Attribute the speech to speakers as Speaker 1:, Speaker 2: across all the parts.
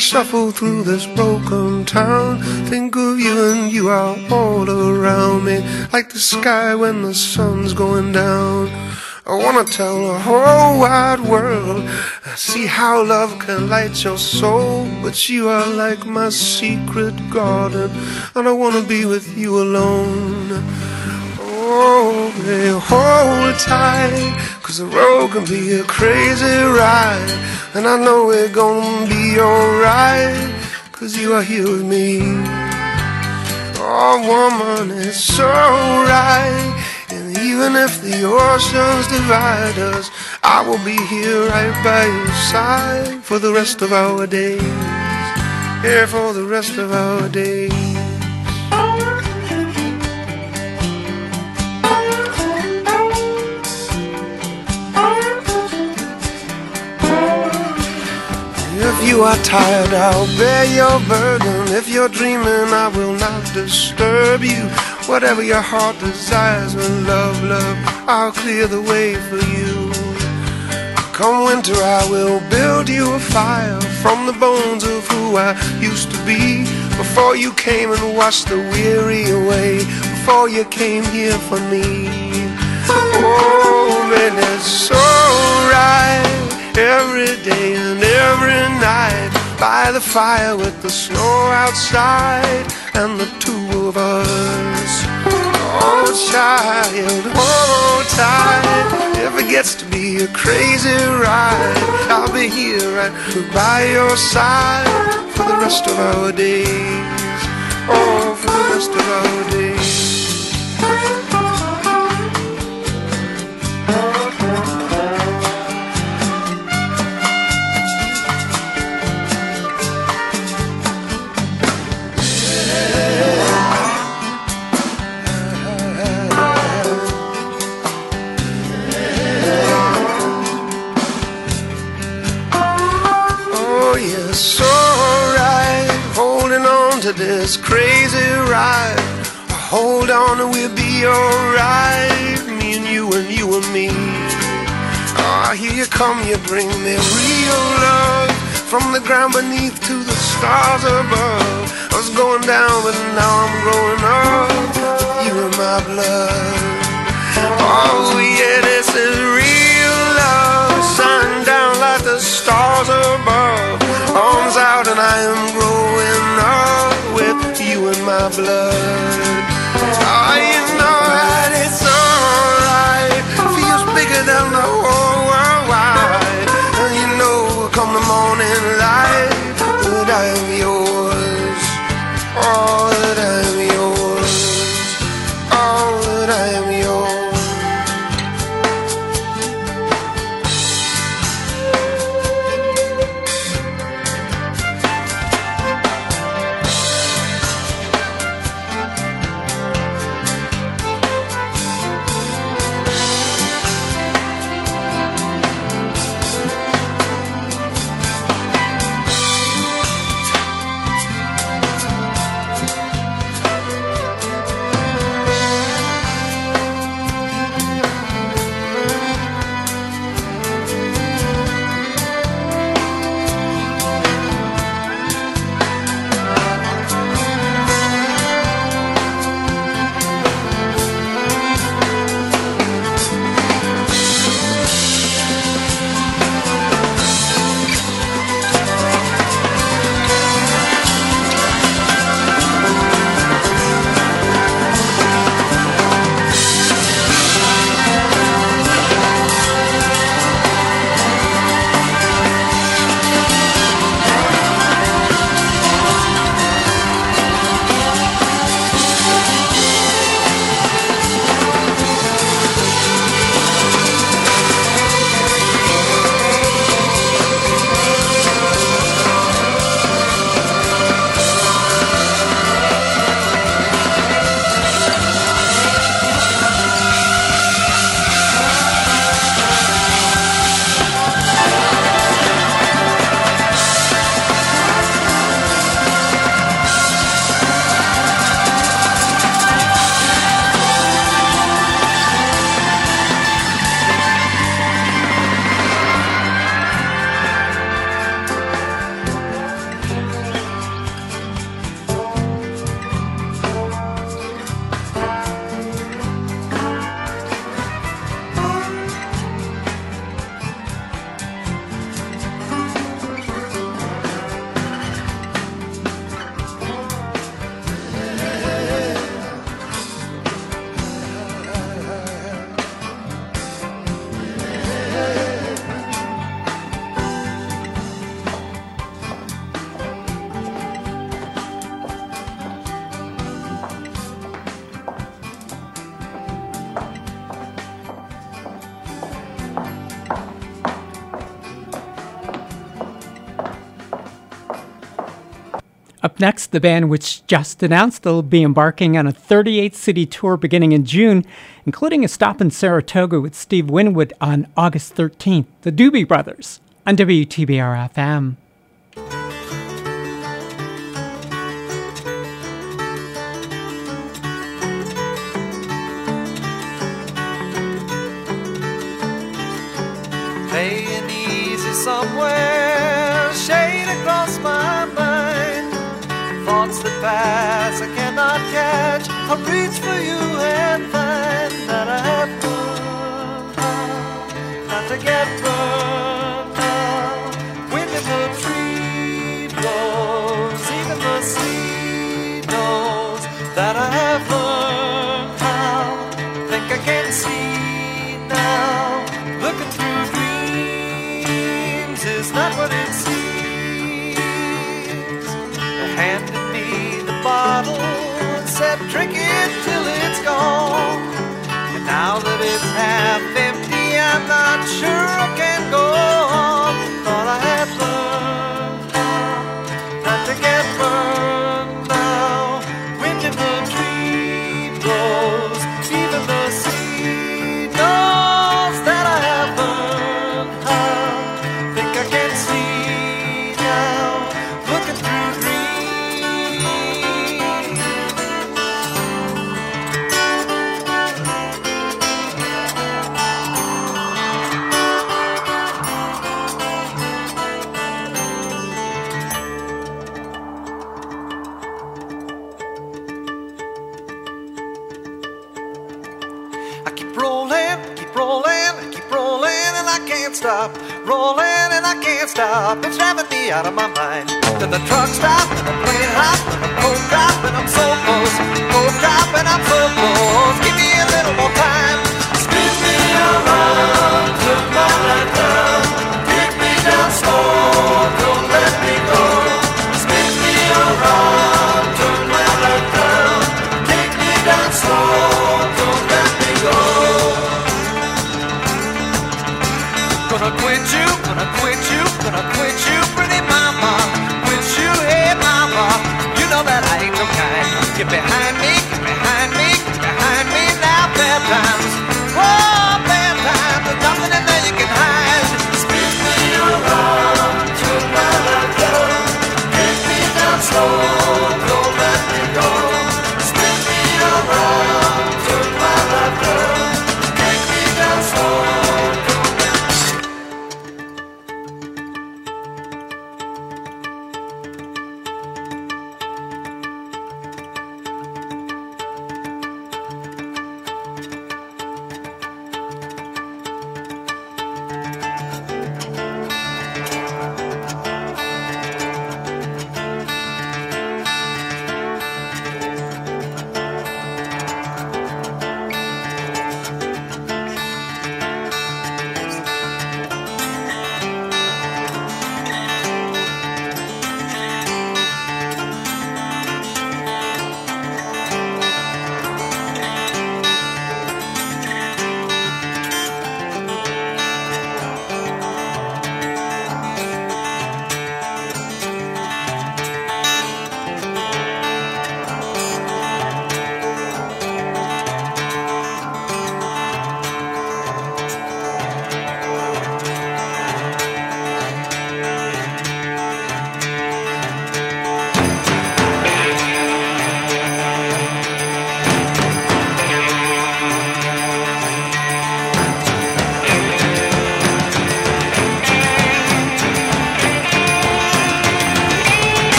Speaker 1: Shuffle through this broken town. Think of you and you are all around me, like the sky when the sun's going down. I wanna tell the whole wide world, see how love can light your soul. But you are like my secret garden, and I wanna be with you alone. Oh, babe, hold tight, cause the road can be a crazy ride. And I know we're gonna be alright, cause you are here with me. Oh, woman, it's so right. And even if the oceans divide us, I will be here right by your side for the rest of our days. Here for the rest of our days. You are tired, I'll bear your burden. If you're dreaming, I will not disturb you. Whatever your heart desires, with love, love, I'll clear the way for you. Come winter, I will build you a fire from the bones of who I used to be. Before you came and washed the weary away, before you came here for me. Oh, man, it's so right every day and every night. by the fire with the snow outside and the two of us. Oh, child, oh child If it gets to be a crazy ride, I'll be here right by your side for the rest of our days. Oh, for the rest of our days. To this crazy ride. Hold on we'll be alright. Me and you and you and me. Ah, here you come, you bring me real love. From the ground beneath to the stars above. I was going down, but now I'm growing up. You in my blood. Oh, yeah, this is real love. Sun down like the stars above. Arms out, and I am blood. The
Speaker 2: band which just announced they'll be embarking on a 38 city tour beginning in June, including a stop in Saratoga with Steve Winwood on August 13th, the Doobie Brothers, on WTBR FM.
Speaker 3: Easy somewhere, Pass I cannot catch. I reach for you and find that I have not to get Half empty. I'm not sure again. I can't stop. It's driving me out of my mind. To the truck stop, and the plane hop, and the cold drop, and I'm so close. Cold drop, and I'm so close.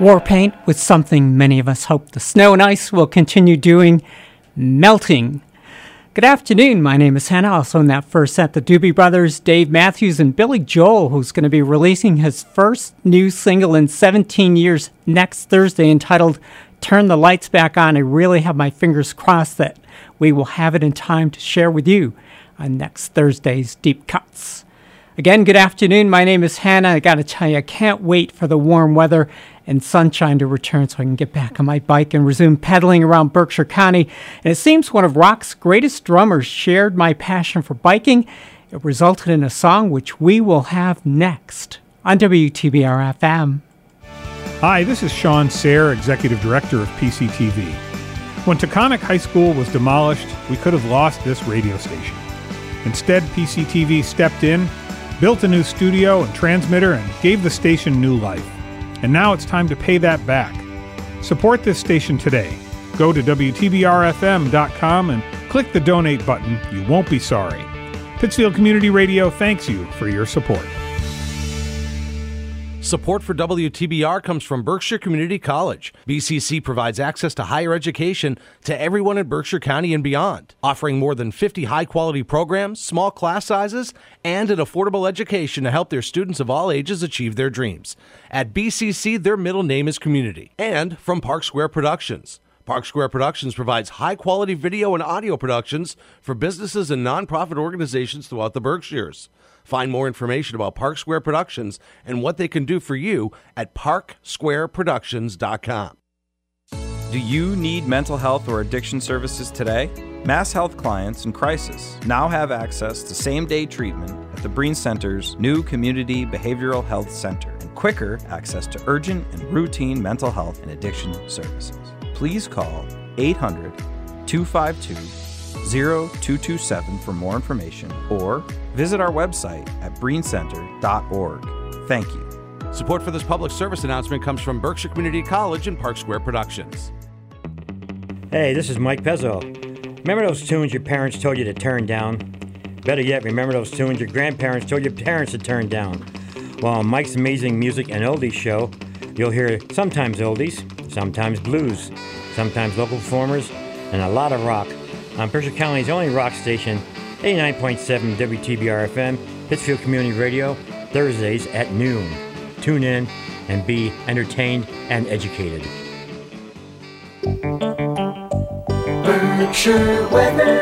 Speaker 2: War paint with something many of us hope the snow and ice will continue doing melting. Good afternoon. My name is Hannah. Also in that first set, the Doobie Brothers, Dave Matthews, and Billy Joel, who's going to be releasing his first new single in 17 years next Thursday entitled Turn the Lights Back On. I really have my fingers crossed that we will have it in time to share with you on next Thursday's Deep Cuts. Again, good afternoon. My name is Hannah. I got to tell you, I can't wait for the warm weather and sunshine to return so I can get back on my bike and resume pedaling around Berkshire County. And it seems one of rock's greatest drummers shared my passion for biking. It resulted in a song which we will have next on WTBR FM.
Speaker 4: Hi, this is Sean Sayre, Executive Director of PCTV. When Taconic High School was demolished, we could have lost this radio station. Instead, PCTV stepped in built a new studio and transmitter, and gave the station new life. And now it's time to pay that back. Support this station today. Go to WTBRFM.com and click the donate button. You won't be sorry. Pittsfield Community Radio thanks you for your support.
Speaker 5: Support for WTBR comes from Berkshire Community College. BCC provides access to higher education to everyone in Berkshire County and beyond, offering more than 50 high quality programs, small class sizes, and an affordable education to help their students of all ages achieve their dreams. At BCC, their middle name is Community. And from Park Square Productions. Park Square Productions provides high quality video and audio productions for businesses and nonprofit organizations throughout the Berkshires. Find more information about Park Square Productions and what they can do for you at parksquareproductions.com.
Speaker 6: Do you need mental health or addiction services today? Mass Health clients in crisis now have access to same day treatment at the Brien Center's new Community Behavioral Health Center and quicker access to urgent and routine mental health and addiction services. Please call 800 252 0227 for more information or visit our website at briencenter.org. Thank you.
Speaker 5: Support for this public service announcement comes from Berkshire Community College and Park Square Productions.
Speaker 7: Hey, this is Mike Pezzo. Remember those tunes your parents told you to turn down? Better yet, remember those tunes your grandparents told your parents to turn down? Well, on Mike's Amazing Music and Oldies show, you'll hear sometimes oldies, sometimes blues, sometimes local performers, and a lot of rock on Berkshire County's only rock station, 89.7 WTBR FM, Pittsfield Community Radio, Thursdays at noon. Tune in and be entertained and educated.
Speaker 8: Berkshire weather.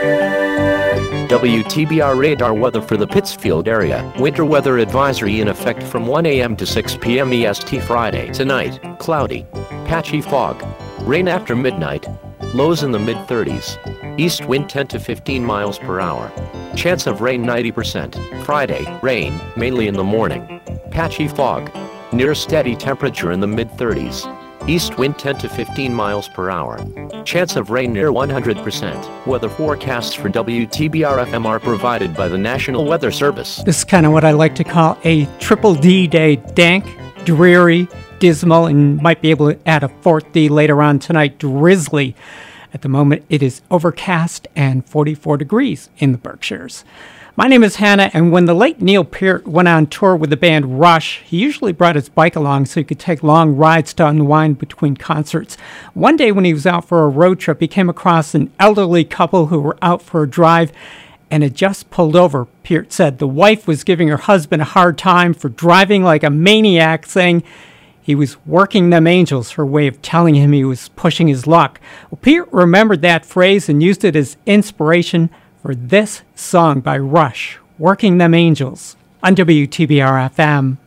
Speaker 9: WTBR radar weather for the Pittsfield area. Winter weather advisory in effect from 1 a.m. to 6 p.m. EST Friday. Tonight, cloudy, patchy fog, rain after midnight, lows in the mid 30s. East wind 10 to 15 miles per hour. Chance of rain 90%. Friday, rain, mainly in the morning. Patchy fog. Near steady temperature in the mid 30s. East wind 10 to 15 miles per hour. Chance of rain near 100%. Weather forecasts for WTBR FM are provided by the National Weather Service.
Speaker 2: This is kind of what I like to call a triple D day dank, dreary, dismal, and might be able to add a fourth D later on tonight drizzly. At the moment, it is overcast and 44 degrees in the Berkshires. My name is Hannah, and when the late Neil Peart went on tour with the band Rush, he usually brought his bike along so he could take long rides to unwind between concerts. One day, when he was out for a road trip, he came across an elderly couple who were out for a drive and had just pulled over. Peart said the wife was giving her husband a hard time for driving like a maniac, saying he was working them angels, her way of telling him he was pushing his luck. Well, Peart remembered that phrase and used it as inspiration for this song by Rush, Working Them Angels, on WTBR FM.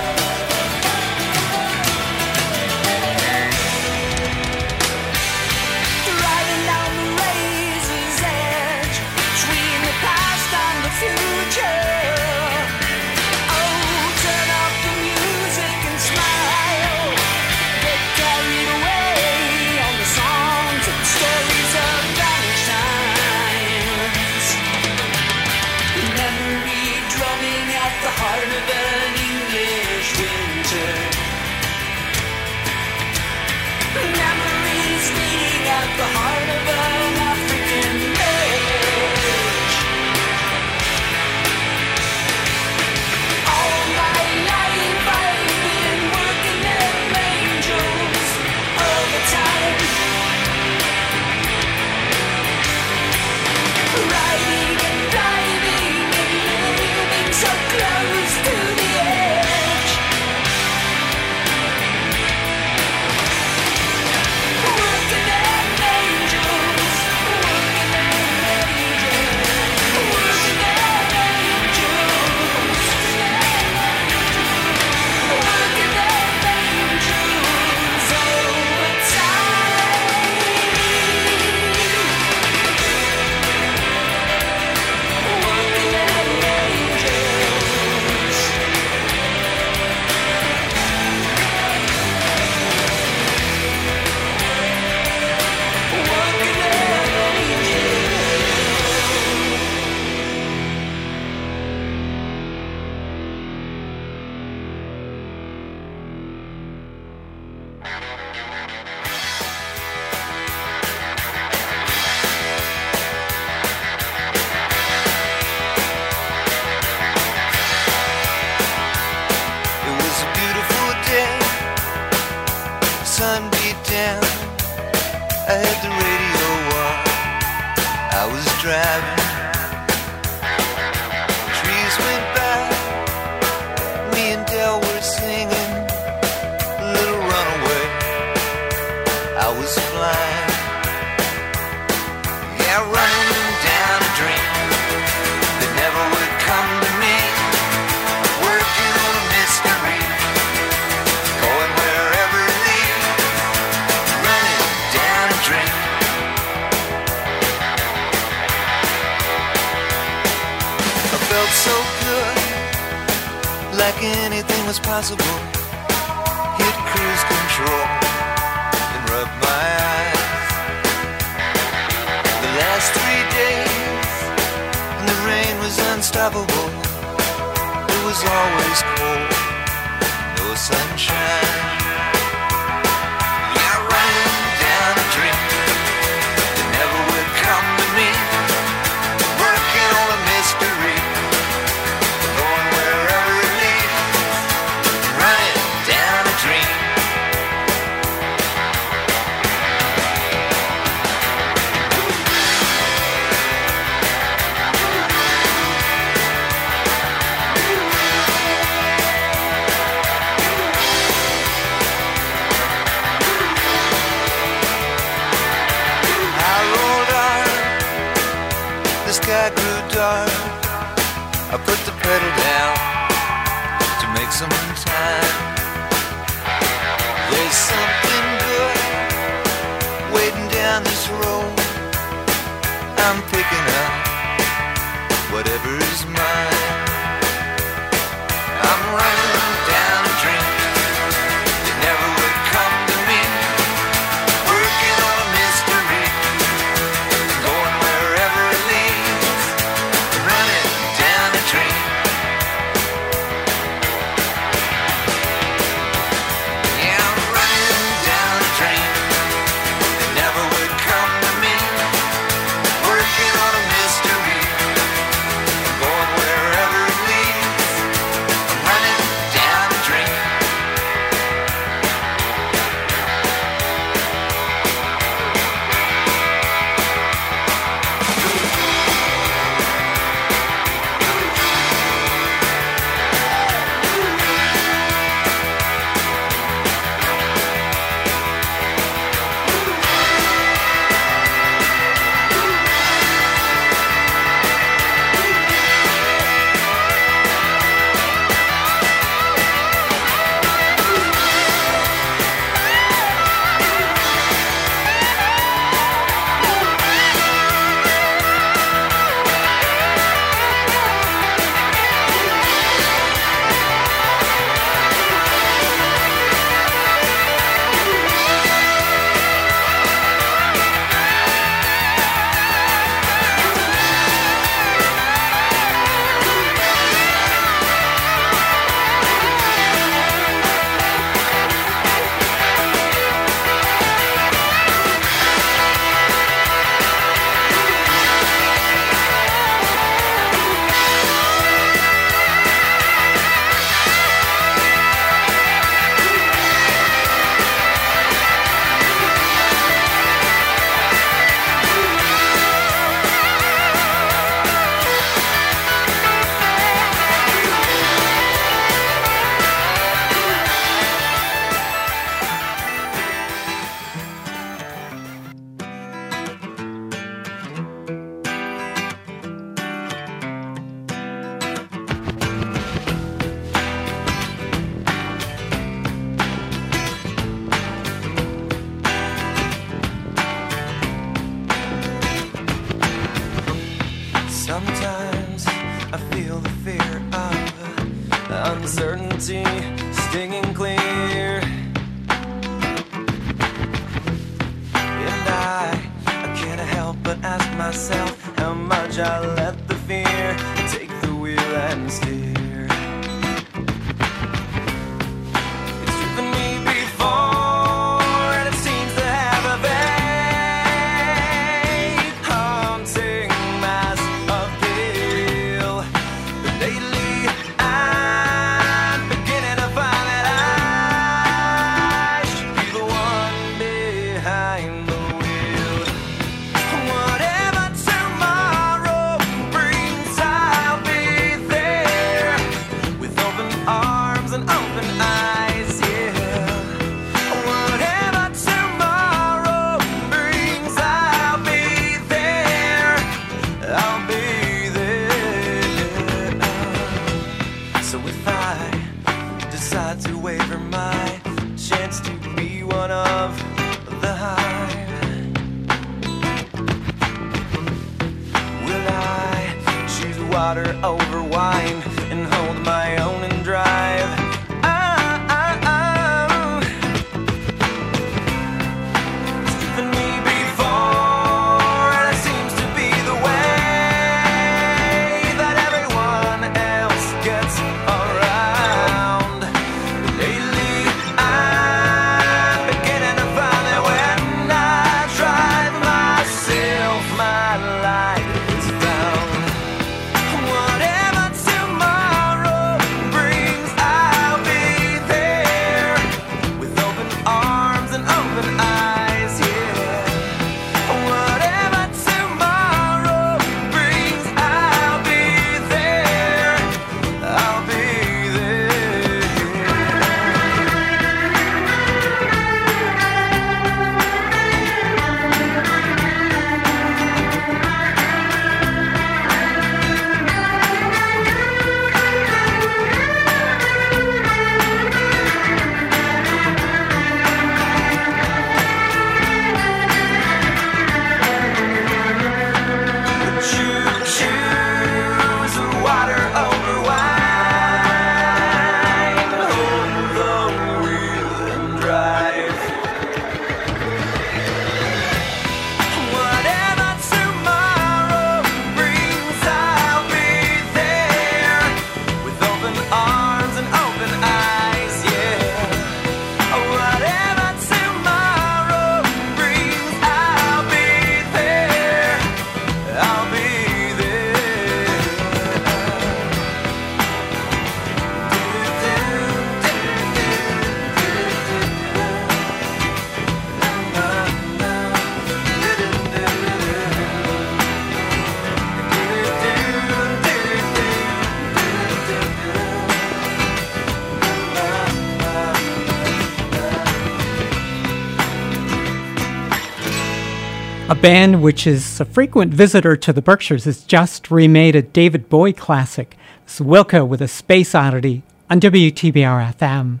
Speaker 10: band, which is a frequent visitor to the Berkshires, has just remade a David Bowie classic. It's Wilco with a Space Oddity on WTBR FM.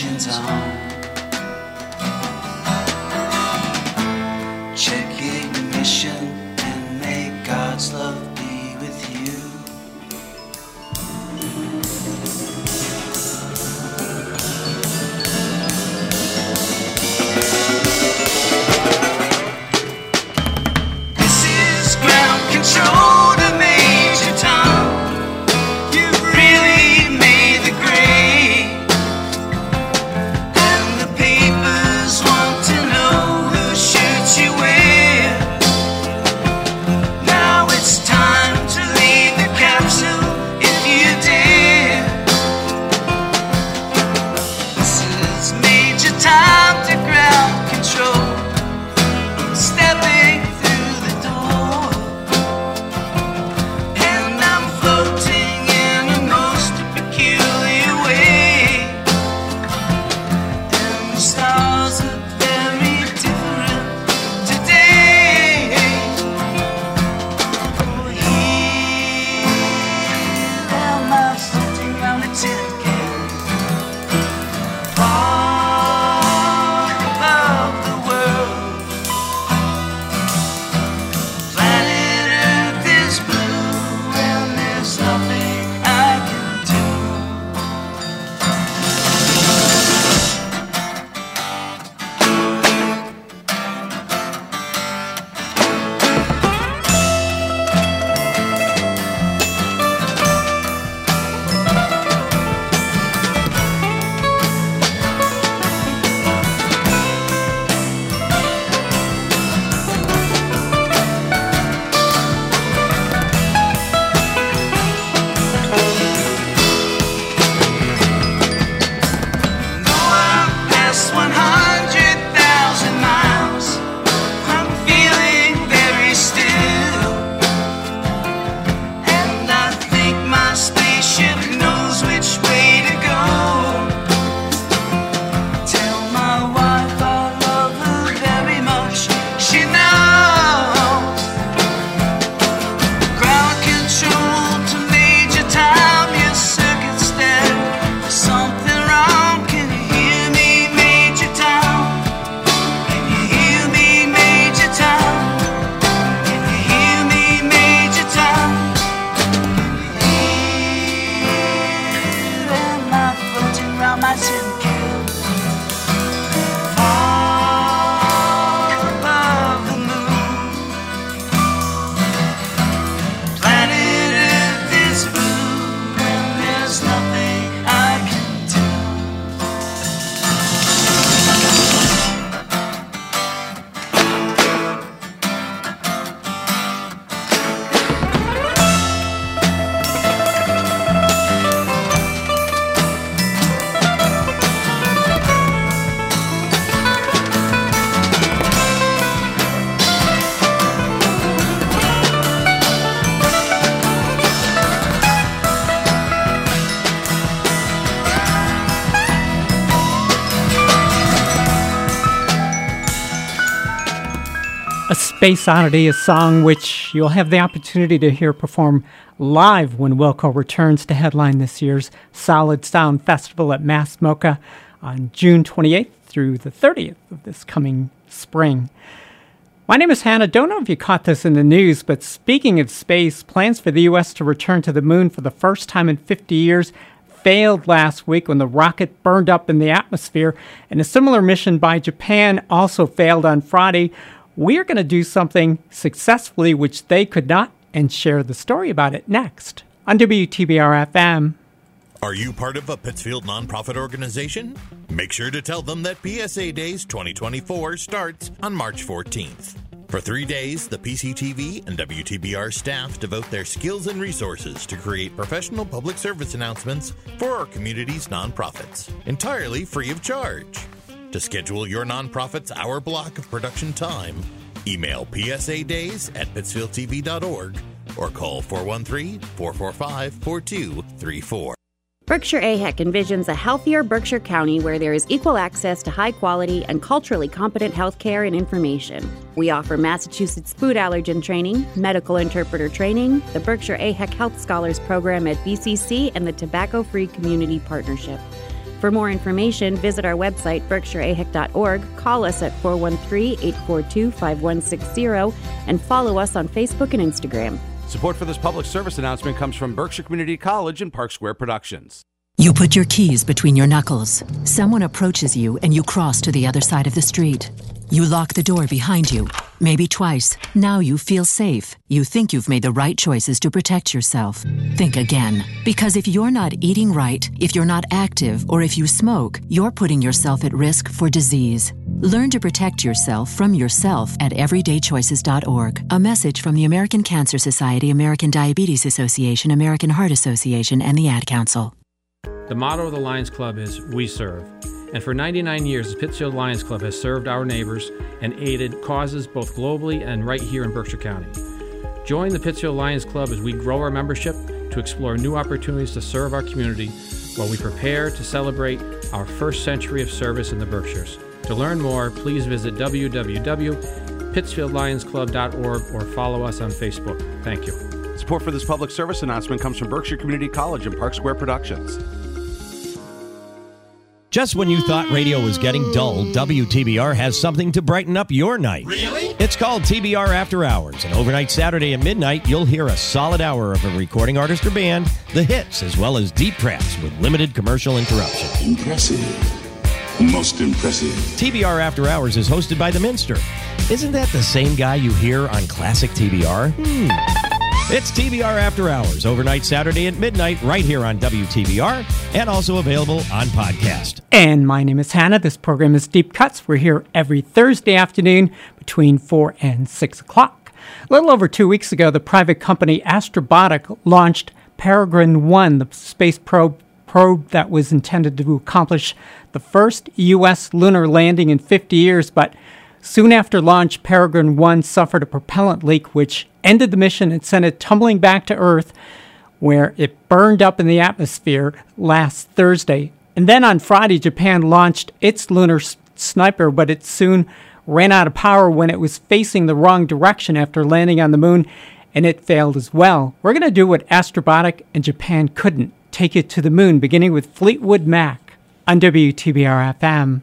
Speaker 3: 今
Speaker 2: 天。Space Oddity, a song which you'll have the opportunity to hear perform live when Wilco returns to headline this year's Solid Sound Festival at Mass MoCA on June 28th through the 30th of this coming spring. My name is Hannah. Don't know if you caught this in the news, but speaking of space, plans for the U.S. to return to the moon for the first time in 50 years failed last week when the rocket burned up in the atmosphere, and a similar mission by Japan also failed on Friday. We're going to do something successfully which they could not and share the story about it next on WTBR FM.
Speaker 11: Are you part of a Pittsfield nonprofit organization? Make sure to tell them that PSA Days 2024 starts on March 14th. For three days, the PCTV and WTBR staff devote their skills and resources to create professional public service announcements for our community's nonprofits, entirely free of charge. To schedule your nonprofit's hour block of production time, email PSA Days at pittsfieldtv.org or call 413 445 4234.
Speaker 12: Berkshire AHEC envisions a healthier Berkshire County where there is equal access to high quality and culturally competent health care and information. We offer Massachusetts food allergen training, medical interpreter training, the Berkshire AHEC Health Scholars Program at BCC, and the Tobacco Free Community Partnership. For more information, visit our website, berkshireahec.org, call us at 413 842 5160, and follow us on Facebook and Instagram.
Speaker 5: Support for this public service announcement comes from Berkshire Community College and Park Square Productions.
Speaker 13: You put your keys between your knuckles. Someone approaches you and you cross to the other side of the street. You lock the door behind you, maybe twice. Now you feel safe. You think you've made the right choices to protect yourself. Think again. Because if you're not eating right, if you're not active, or if you smoke, you're putting yourself at risk for disease. Learn to protect yourself from yourself at everydaychoices.org. A message from the American Cancer Society, American Diabetes Association, American Heart Association, and the Ad Council.
Speaker 14: The motto of the Lions Club is We Serve. And for 99 years, the Pittsfield Lions Club has served our neighbors and aided causes both globally and right here in Berkshire County. Join the Pittsfield Lions Club as we grow our membership to explore new opportunities to serve our community while we prepare to celebrate our first century of service in the Berkshires. To learn more, please visit www.pittsfieldlionsclub.org or follow us on Facebook. Thank you.
Speaker 5: Support for this public service announcement comes from Berkshire Community College and Park Square Productions.
Speaker 15: Just when you thought radio was getting dull, WTBR has something to brighten up your night.
Speaker 8: Really?
Speaker 15: It's called TBR After Hours, and overnight Saturday at midnight, you'll hear a solid hour of a recording artist or band, the hits, as well as deep tracks with limited commercial interruption.
Speaker 16: Impressive. Most impressive.
Speaker 15: TBR After Hours is hosted by The Minster. Isn't that the same guy you hear on classic TBR? Hmm. It's TBR After Hours, overnight Saturday at midnight, right here on WTBR, and also available on podcast.
Speaker 2: And my name is Hannah. This program is Deep Cuts. We're here every Thursday afternoon between 4 and 6 o'clock. A little over two weeks ago, the private company Astrobotic launched Peregrine 1, the space probe, probe that was intended to accomplish the first U.S. lunar landing in 50 years, but Soon after launch, Peregrine 1 suffered a propellant leak which ended the mission and sent it tumbling back to Earth, where it burned up in the atmosphere last Thursday. And then on Friday, Japan launched its lunar s- sniper, but it soon ran out of power when it was facing the wrong direction after landing on the moon, and it failed as well. We're going to do what Astrobotic and Japan couldn't take it to the moon, beginning with Fleetwood Mac on WTBR FM.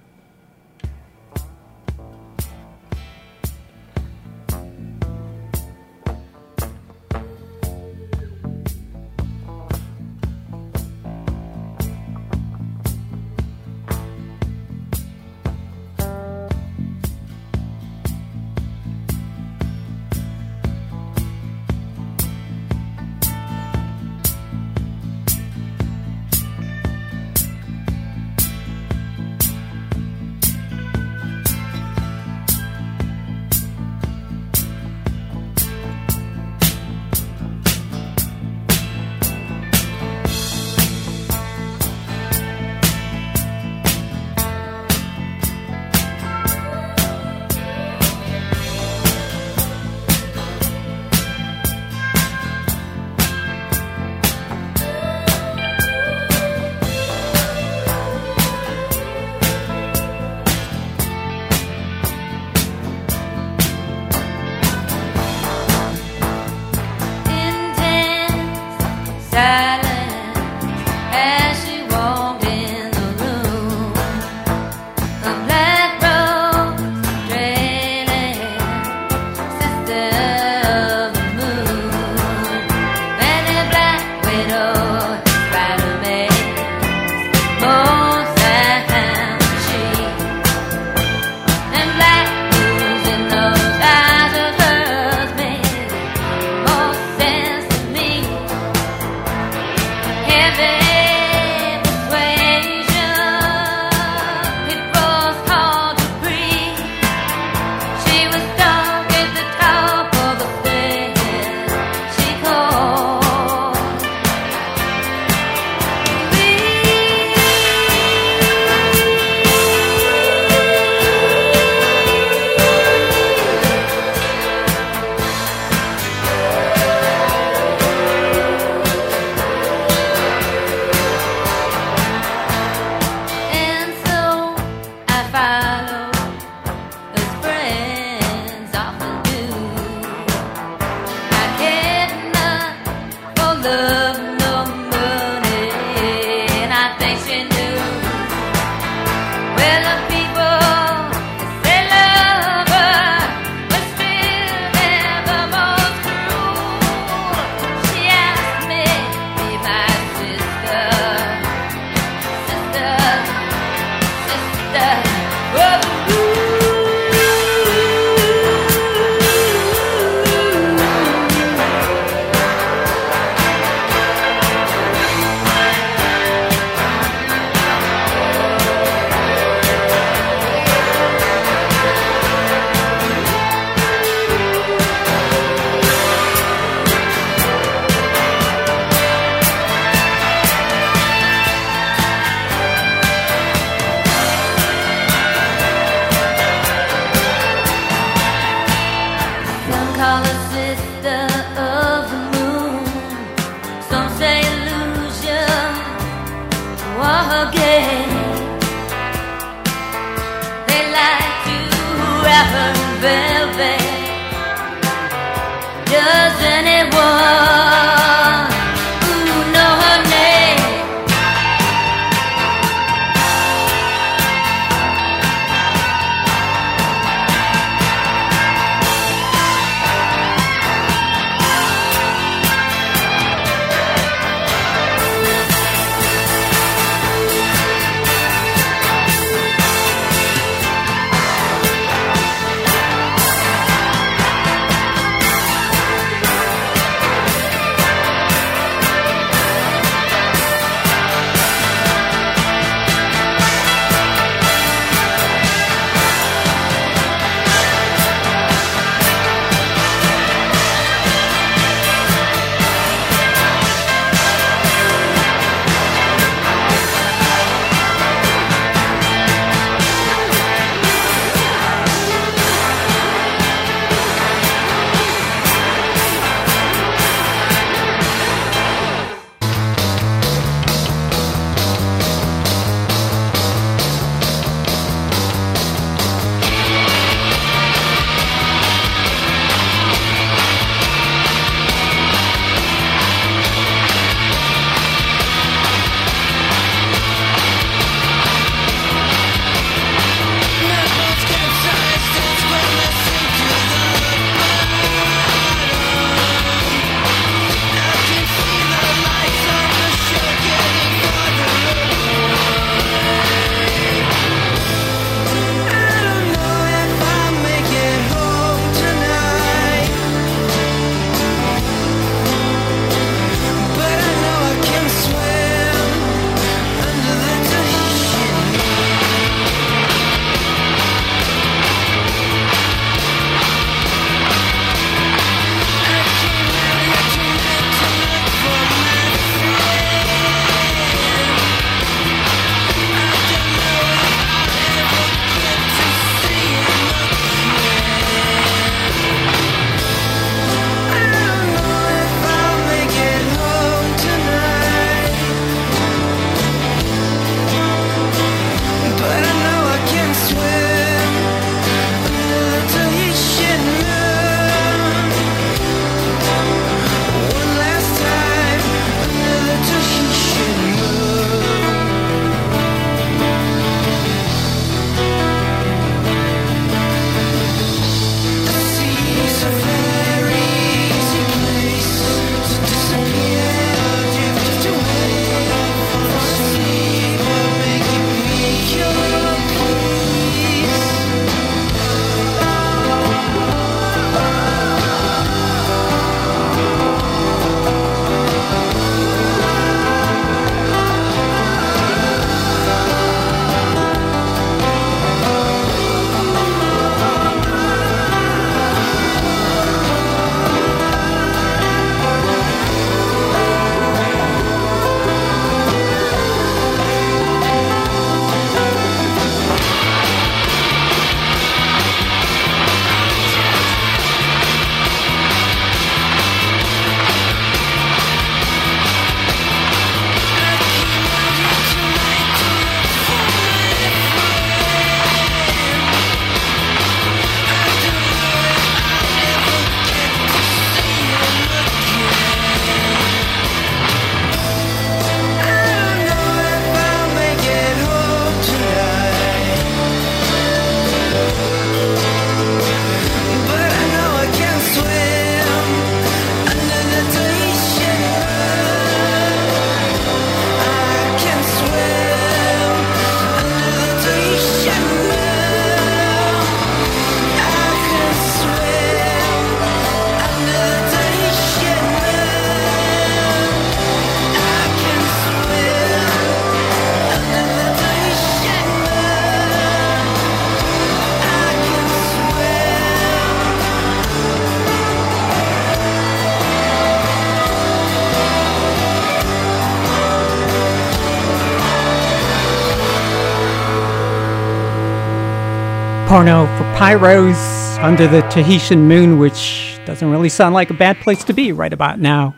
Speaker 2: Porno for Pyros under the Tahitian moon, which doesn't really sound like a bad place to be right about now.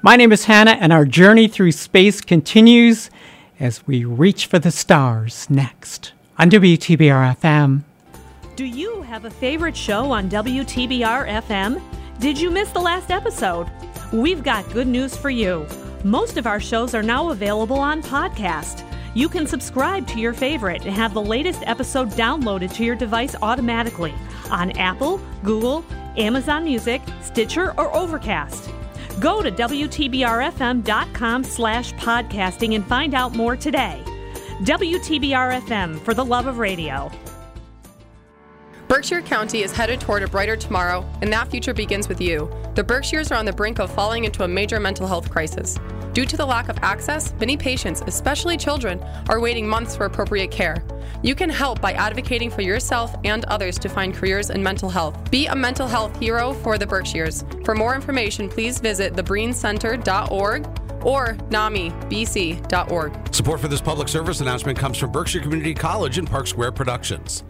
Speaker 2: My name is Hannah, and our journey through space continues. as we reach for the stars next on WTBR FM.
Speaker 17: Do you have a favorite show on WTBR FM? Did you miss the last episode? We've got good news for you. Most of our shows are now available on podcast. You can subscribe to your favorite and have the latest episode downloaded to your device automatically on Apple, Google, Amazon Music, Stitcher, or Overcast. Go to WTBRFM.com slash podcasting and find out more today. WTBR FM for the love of radio.
Speaker 18: Berkshire County is headed toward a brighter tomorrow, and that future begins with you. The Berkshires are on the brink of falling into a major mental health crisis. Due to the lack of access, many patients, especially children, are waiting months for appropriate care. You can help by advocating for yourself and others to find careers in mental health. Be a mental health hero for the Berkshires. For more information, please visit thebriencenter.org or namibc.org.
Speaker 19: Support for this public service announcement comes from Berkshire Community College and Park Square Productions.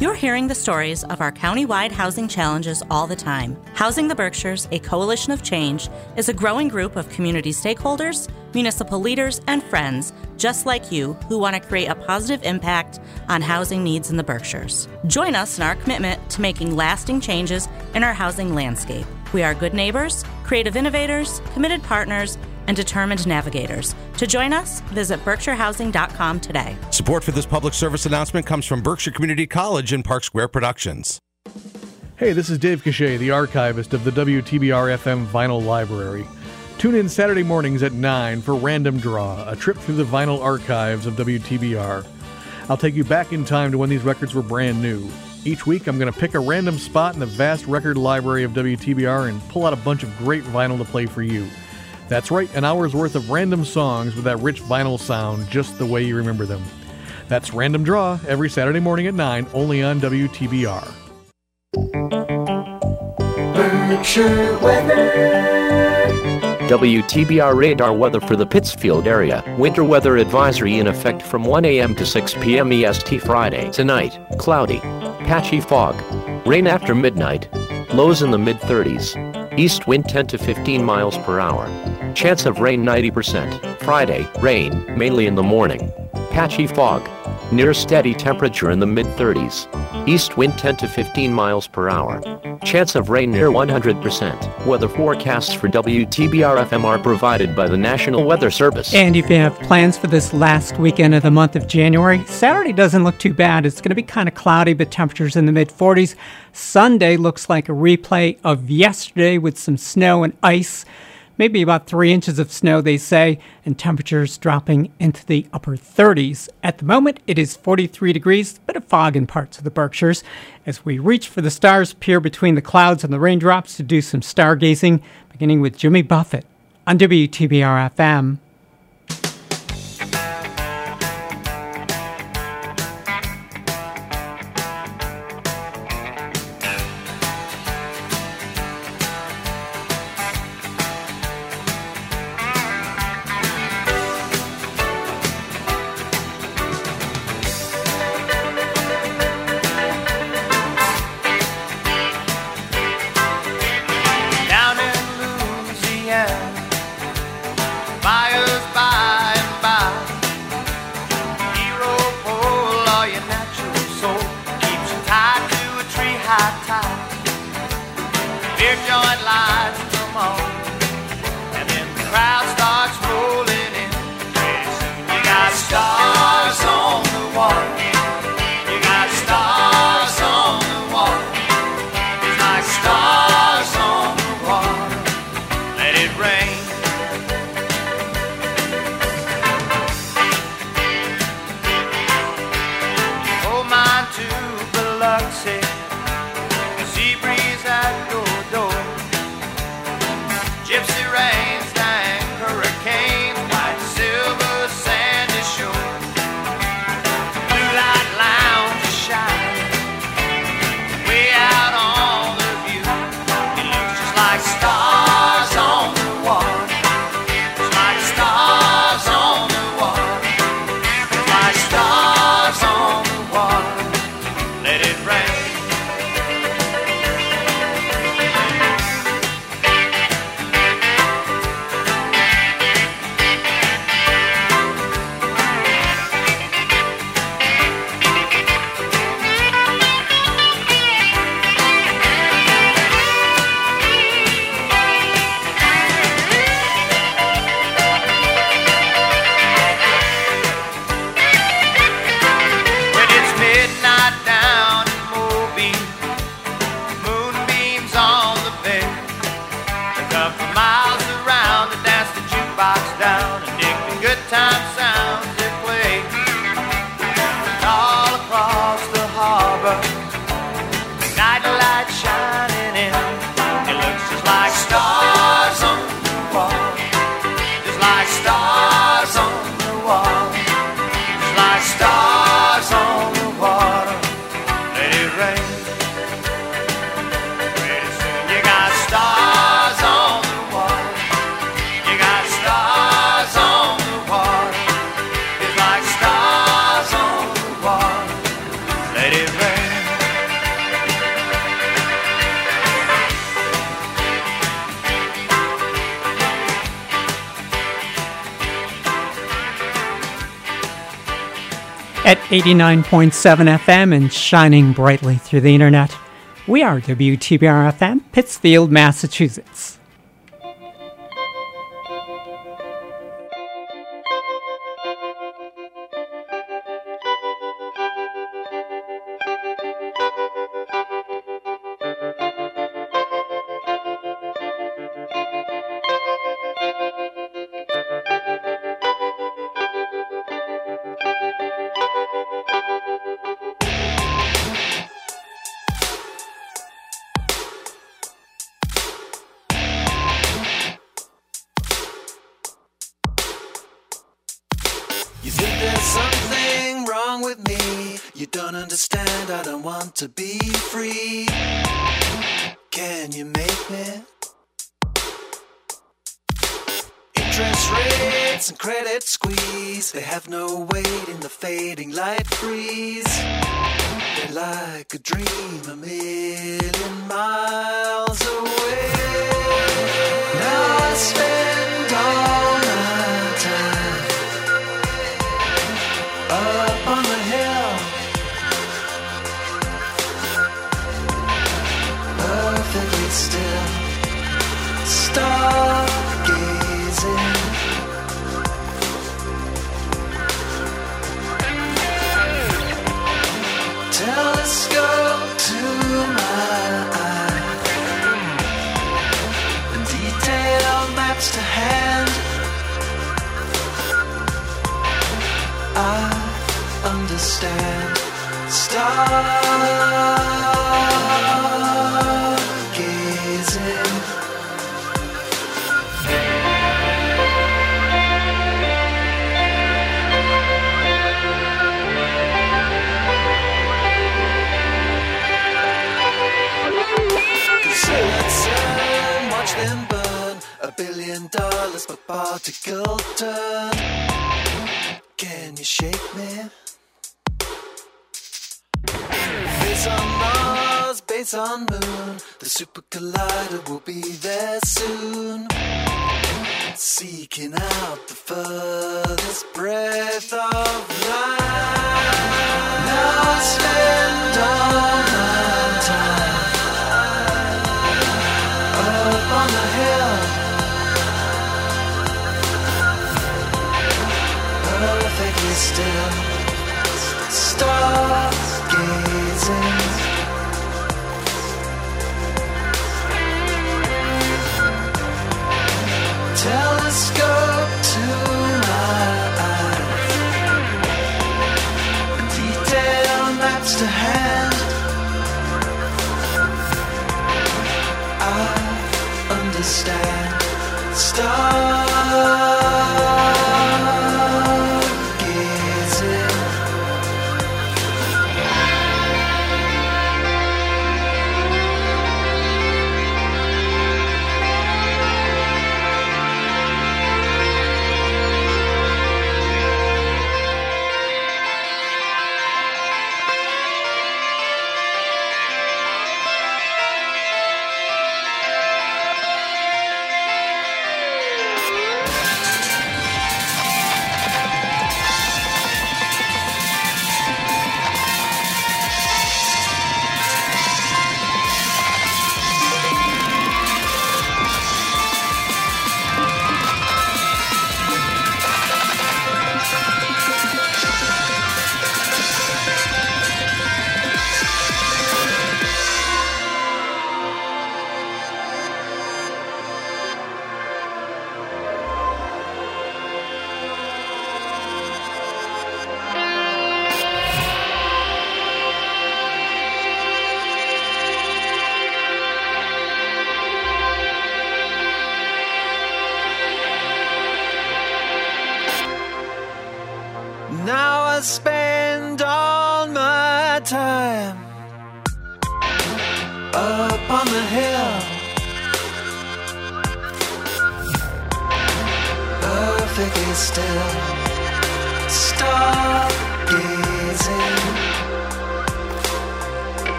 Speaker 20: You're hearing the stories of our countywide housing challenges all the time. Housing the Berkshires, a coalition of change, is a growing group of community stakeholders, municipal leaders, and friends just like you who want to create a positive impact on housing needs in the Berkshires. Join us in our commitment to making lasting changes in our housing landscape. We are good neighbors, creative innovators, committed partners, and determined navigators. To join us, visit berkshirehousing.com today.
Speaker 19: Support for this public service announcement comes from Berkshire Community College and Park Square Productions.
Speaker 21: Hey, this is Dave Cachet, the archivist of the WTBR FM Vinyl Library. Tune in Saturday mornings at 9 for Random Draw, a trip through the vinyl archives of WTBR. I'll take you back in time to when these records were brand new. Each week, I'm going to pick a random spot in the vast record library of WTBR and pull out a bunch of great vinyl to play for you. That's right, an hour's worth of random songs with that rich vinyl sound just the way you remember them. That's Random Draw every Saturday morning at 9, only on WTBR.
Speaker 8: Weather.
Speaker 9: WTBR radar weather for the Pittsfield area. Winter weather advisory in effect from 1 a.m. to 6 p.m. EST Friday. Tonight, cloudy, patchy fog, rain after midnight, lows in the mid 30s, east wind 10 to 15 miles per hour. Chance of rain 90%. Friday, rain, mainly in the morning. Patchy fog, near steady temperature in the mid 30s. East wind 10 to 15 miles per hour. Chance of rain near 100%. Weather forecasts for WTBR FM are provided by the National Weather Service.
Speaker 2: And if you have plans for this last weekend of the month of January, Saturday doesn't look too bad. It's going to be kind of cloudy, but temperatures in the mid 40s. Sunday looks like a replay of yesterday with some snow and ice. Maybe about three inches of snow, they say, and temperatures dropping into the upper 30s. At the moment, it is 43 degrees, but a fog in parts of the Berkshires. As we reach for the stars, peer between the clouds and the raindrops to do some stargazing, beginning with Jimmy Buffett on WTBR FM. 89.7 FM and shining brightly through the internet, we are WTBR FM, Pittsfield, Massachusetts.
Speaker 3: Squeeze, they have no weight in the fading light breeze. They're like a dream a million miles away. Now I spend all my time dollars per particle turn. Can you shake me? Base on Mars, base on Moon. The super collider will be there soon. Seeking out the furthest breath of light. Now spend all my time up on the hill. Still, stargazing. Telescope to my eyes, detailed maps to hand. I understand. Stargazing.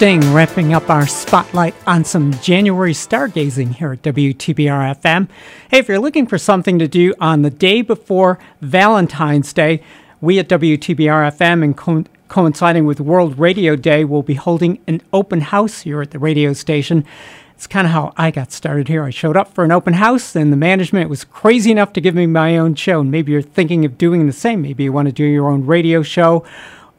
Speaker 2: Sting wrapping up our spotlight on some January stargazing here at WTBR FM. Hey, if you're looking for something to do on the day before Valentine's Day, we at WTBR FM, and co- coinciding with World Radio Day, will be holding an open house here at the radio station. It's kind of how I got started here. I showed up for an open house, and the management was crazy enough to give me my own show. And maybe you're thinking of doing the same. Maybe you want to do your own radio show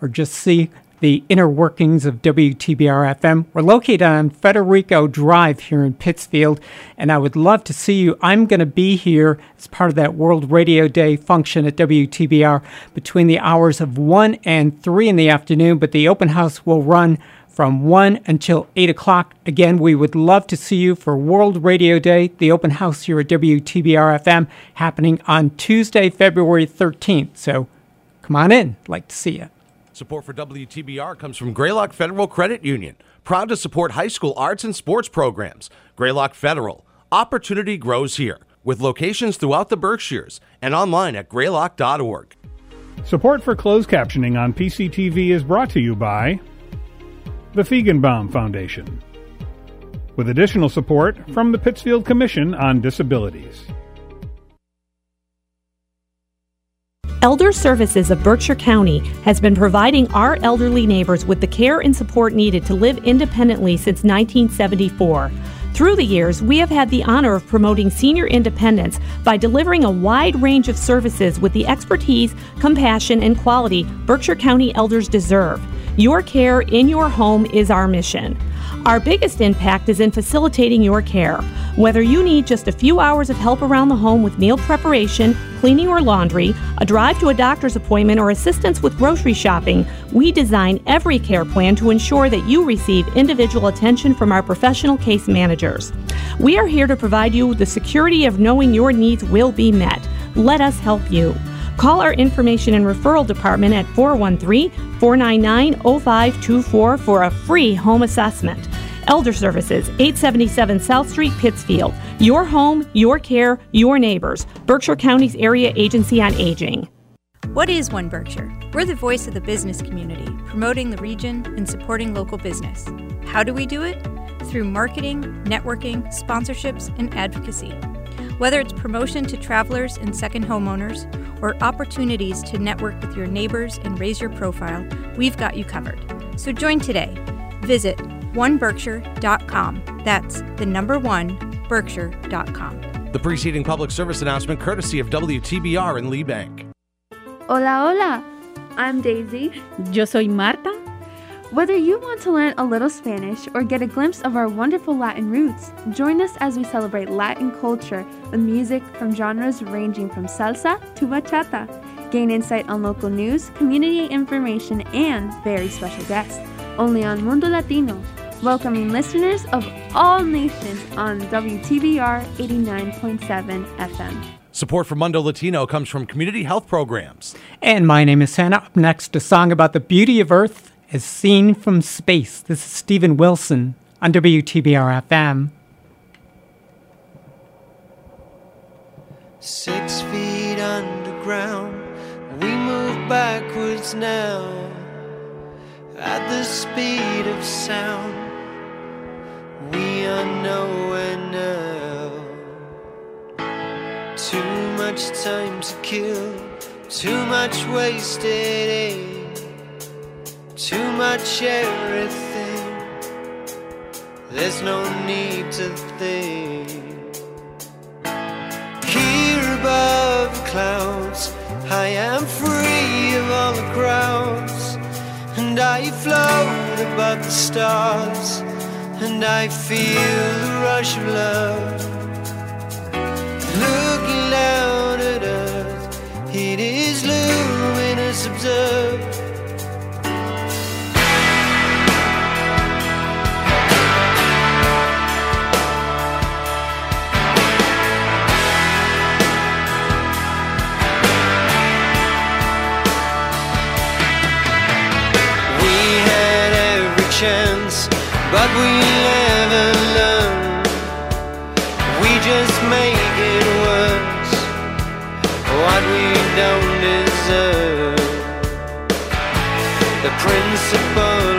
Speaker 2: or just see the inner workings of WTBR FM. We're located on Federico Drive here in Pittsfield, and I would love to see you. I'm going to be here as part of that World Radio Day function at WTBR between the hours of 1 and 3 in the afternoon, but the open house will run from 1 until 8 o'clock. Again, we would love to see you for World Radio Day, the open house here at WTBR FM, happening on Tuesday, February 13th. So come on in. I'd like to see you.
Speaker 5: Support for WTBR comes from Greylock Federal Credit Union, proud to support high school arts and sports programs. Greylock Federal, opportunity grows here, with locations throughout the Berkshires and online at greylock.org.
Speaker 4: Support for closed captioning on PCTV is brought to you by the Feigenbaum Foundation, with additional support from the Pittsfield Commission on Disabilities.
Speaker 17: Elder Services of Berkshire County has been providing our elderly neighbors with the care and support needed to live independently since 1974. Through the years, we have had the honor of promoting senior independence by delivering a wide range of services with the expertise, compassion, and quality Berkshire County elders deserve. Your care in your home is our mission. Our biggest impact is in facilitating your care. Whether you need just a few hours of help around the home with meal preparation, cleaning or laundry, a drive to a doctor's appointment, or assistance with grocery shopping, we design every care plan to ensure that you receive individual attention from our professional case managers. We are here to provide you with the security of knowing your needs will be met. Let us help you. Call our information and referral department at 413 499 0524 for a free home assessment. Elder Services, 877 South Street, Pittsfield. Your home, your care, your neighbors. Berkshire County's Area Agency on Aging.
Speaker 22: What is One Berkshire? We're the voice of the business community, promoting the region and supporting local business. How do we do it? Through marketing, networking, sponsorships, and advocacy. Whether it's promotion to travelers and second homeowners, or opportunities to network with your neighbors and raise your profile, we've got you covered. So join today. Visit oneberkshire.com. That's the number one, berkshire.com.
Speaker 5: The preceding public service announcement courtesy of WTBR in Lee Bank.
Speaker 23: Hola, hola. I'm Daisy.
Speaker 24: Yo soy Marta.
Speaker 23: Whether you want to learn a little Spanish or get a glimpse of our wonderful Latin roots, join us as we celebrate Latin culture with music from genres ranging from salsa to bachata. Gain insight on local news, community information, and very special guests. Only on Mundo Latino, welcoming listeners of all nations on WTBR 89.7 FM.
Speaker 5: Support for Mundo Latino comes from community health programs.
Speaker 2: And my name is Hannah. Up next, a song about the beauty of Earth as seen from space. This is Stephen Wilson on WTBR FM.
Speaker 25: Six feet underground, we move backwards now at the speed of sound. We are nowhere now. Too much time to kill, too much wasted air, too much everything. There's no need to think. Here above the clouds, I am free of all the crowds, and I float above the stars, and I feel the rush of love. Looking down at earth, it is luminous, observe. But we never learned. We just make it worse. What we don't deserve. The principle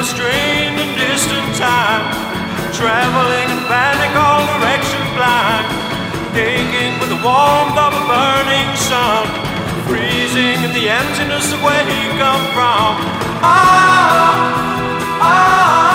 Speaker 8: a strange and distant time, traveling in panic all direction blind, aching with the warmth of a burning sun, freezing in the emptiness of where he come from. Ah, ah.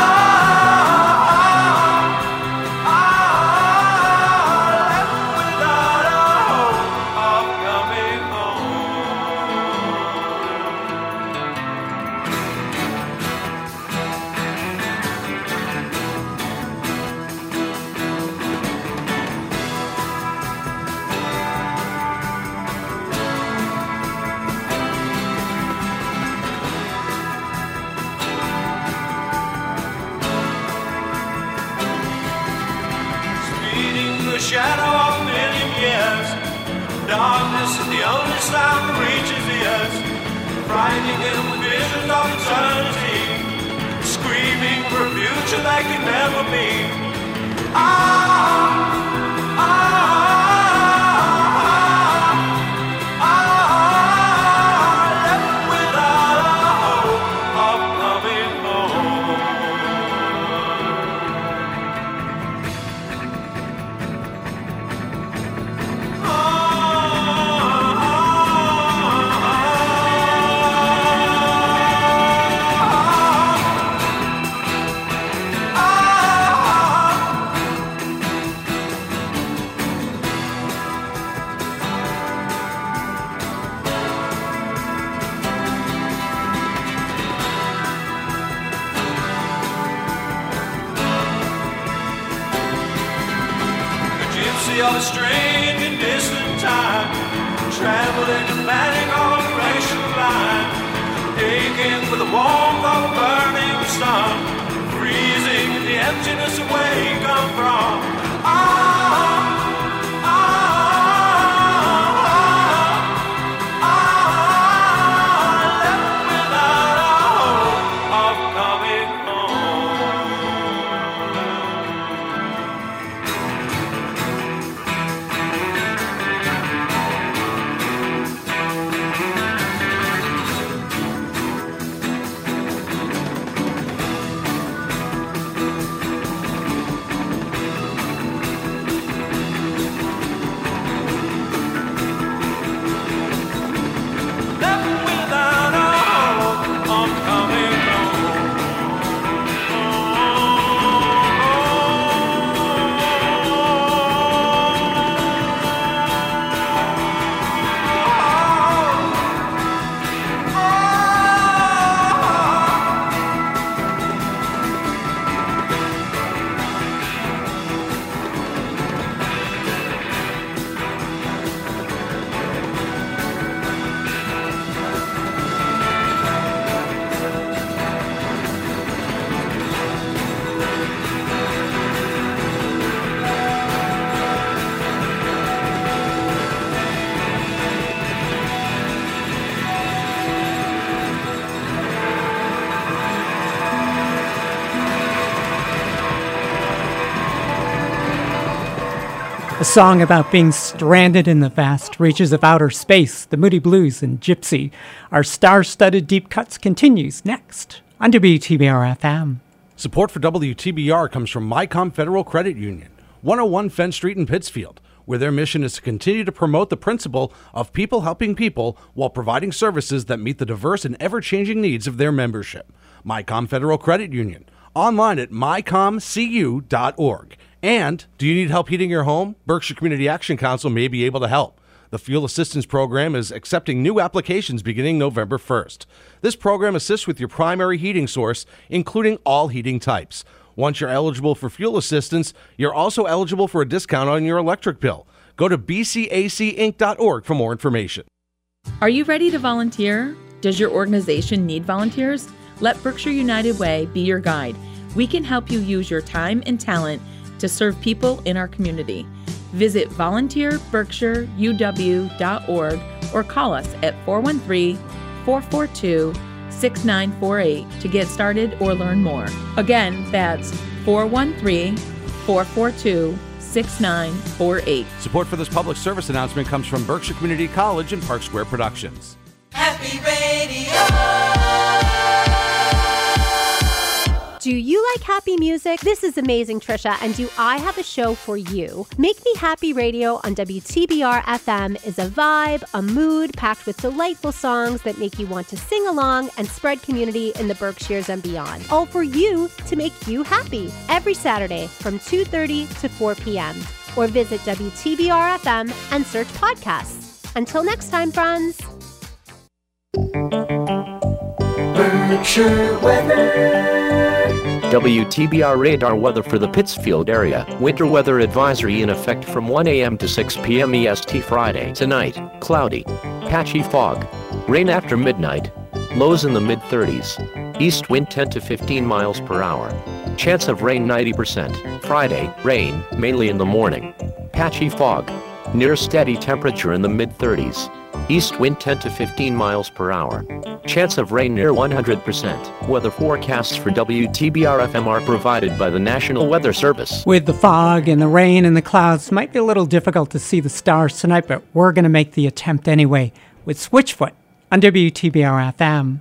Speaker 8: future like could never be. i touching us where you
Speaker 2: song about being stranded in the vast reaches of outer space, the Moody Blues and Gypsy. Our star studded deep cuts continues next on WTBR FM.
Speaker 5: Support for WTBR comes from Mycom Federal Credit Union, 101 Fenn Street in Pittsfield, where their mission is to continue to promote the principle of people helping people while providing services that meet the diverse and ever changing needs of their membership. Mycom Federal Credit Union, online at mycomcu.org. And do you need help heating your home? Berkshire Community Action Council may be able to help. The Fuel Assistance Program is accepting new applications beginning November 1st. This program assists with your primary heating source, including all heating types. Once you're eligible for fuel assistance, you're also eligible for a discount on your electric bill. Go to bcacinc.org for more information.
Speaker 26: Are you ready to volunteer? Does your organization need volunteers? Let Berkshire United Way be your guide. We can help you use your time and talent to serve people in our community. Visit volunteerberkshireuw.org or call us at 413 442 6948 to get started or learn more. Again, that's 413 442 6948.
Speaker 5: Support for this public service announcement comes from Berkshire Community College and Park Square Productions.
Speaker 27: Happy Radio.
Speaker 28: Do you like happy music? This is Amazing Trisha, and do I have a show for you? Make Me Happy Radio on WTBR FM is a vibe, a mood packed with delightful songs that make you want to sing along and spread community in the Berkshires and beyond. All for you to make you happy. Every Saturday from 2:30 to 4 p.m. Or visit WTBR FM and search podcasts. Until next time, friends.
Speaker 8: Weather.
Speaker 9: WTBR radar weather for the Pittsfield area. Winter weather advisory in effect from 1 a.m. to 6 p.m. EST Friday. Tonight, cloudy, patchy fog, rain after midnight, lows in the mid 30s, east wind 10 to 15 miles per hour. Chance of rain 90%. Friday, rain, mainly in the morning. Patchy fog, near steady temperature in the mid 30s. East wind 10 to 15 miles per hour. Chance of rain near 100%. Weather forecasts for WTBR FM are provided by the National Weather Service.
Speaker 2: With the fog and the rain and the clouds, might be a little difficult to see the stars tonight, but we're going to make the attempt anyway with Switchfoot on WTBR FM.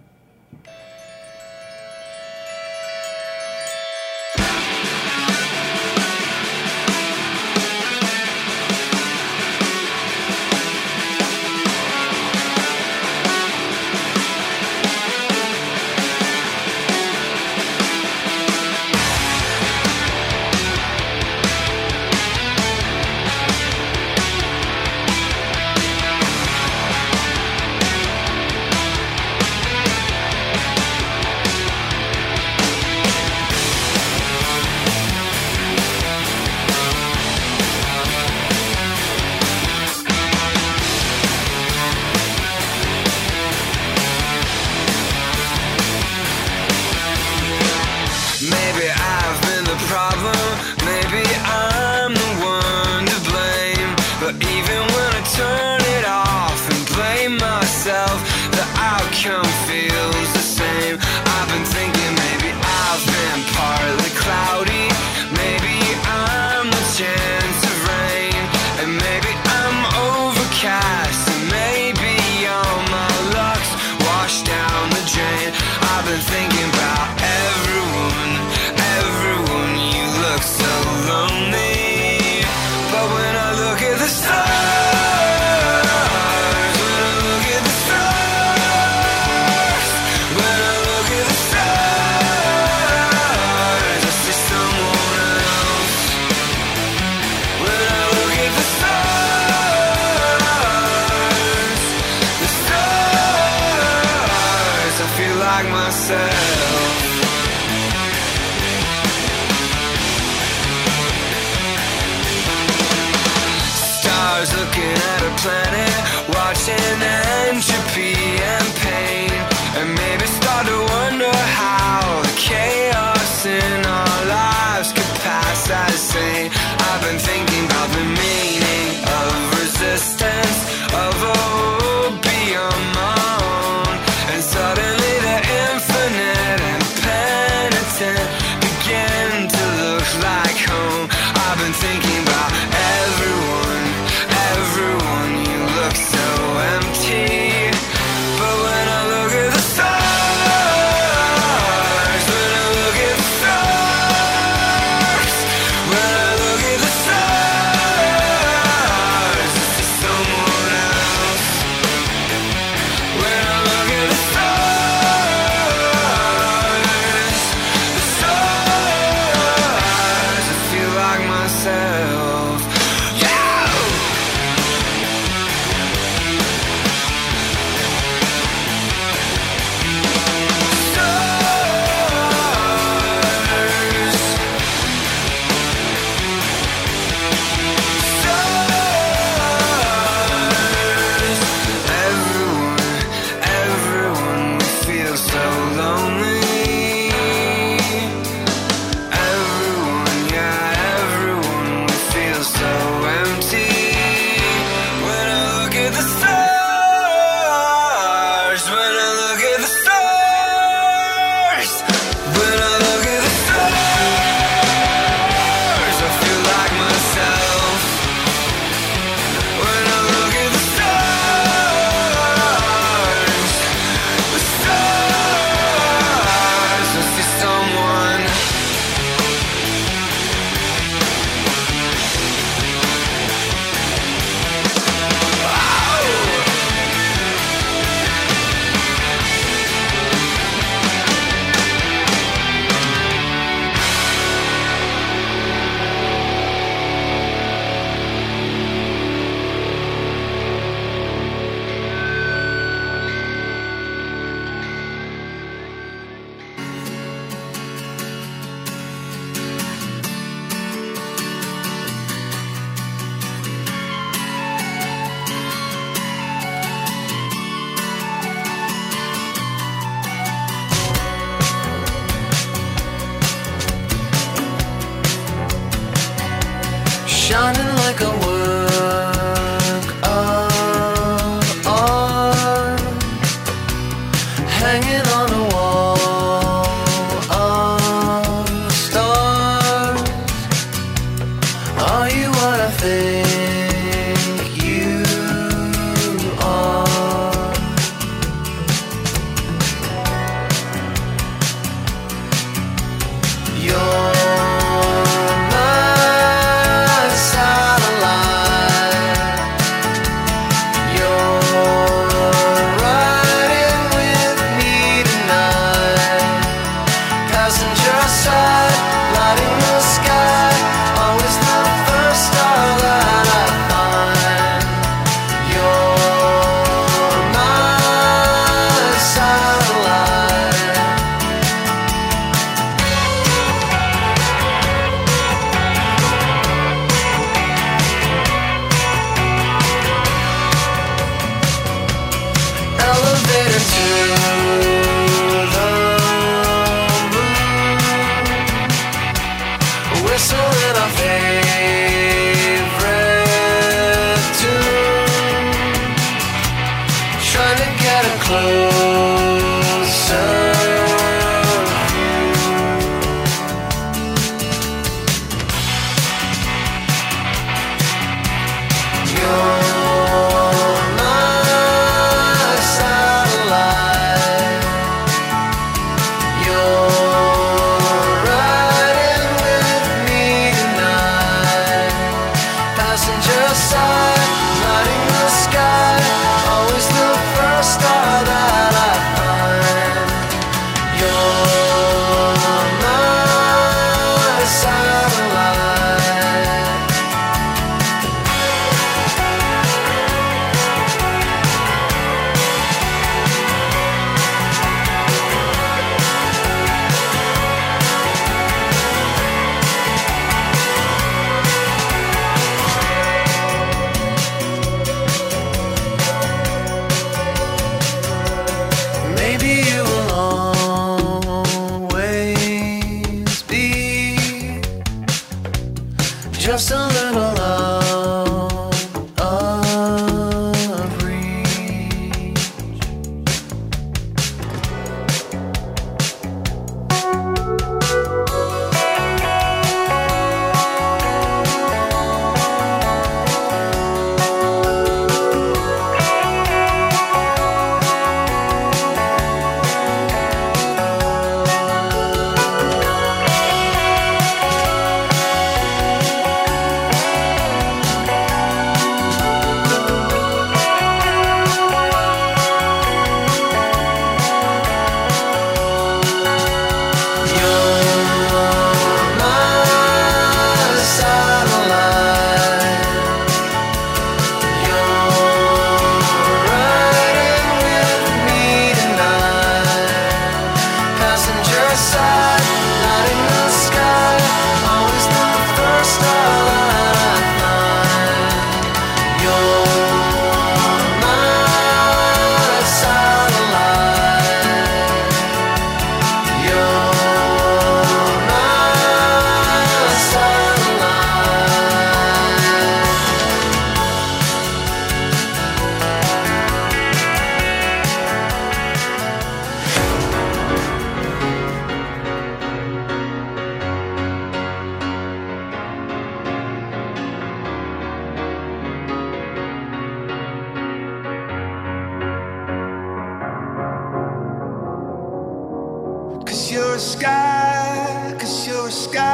Speaker 1: Sky, cause you're a sky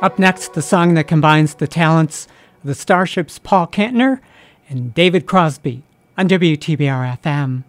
Speaker 3: Up next, the song that combines the talents of the Starships Paul Kantner and David Crosby on WTBR FM.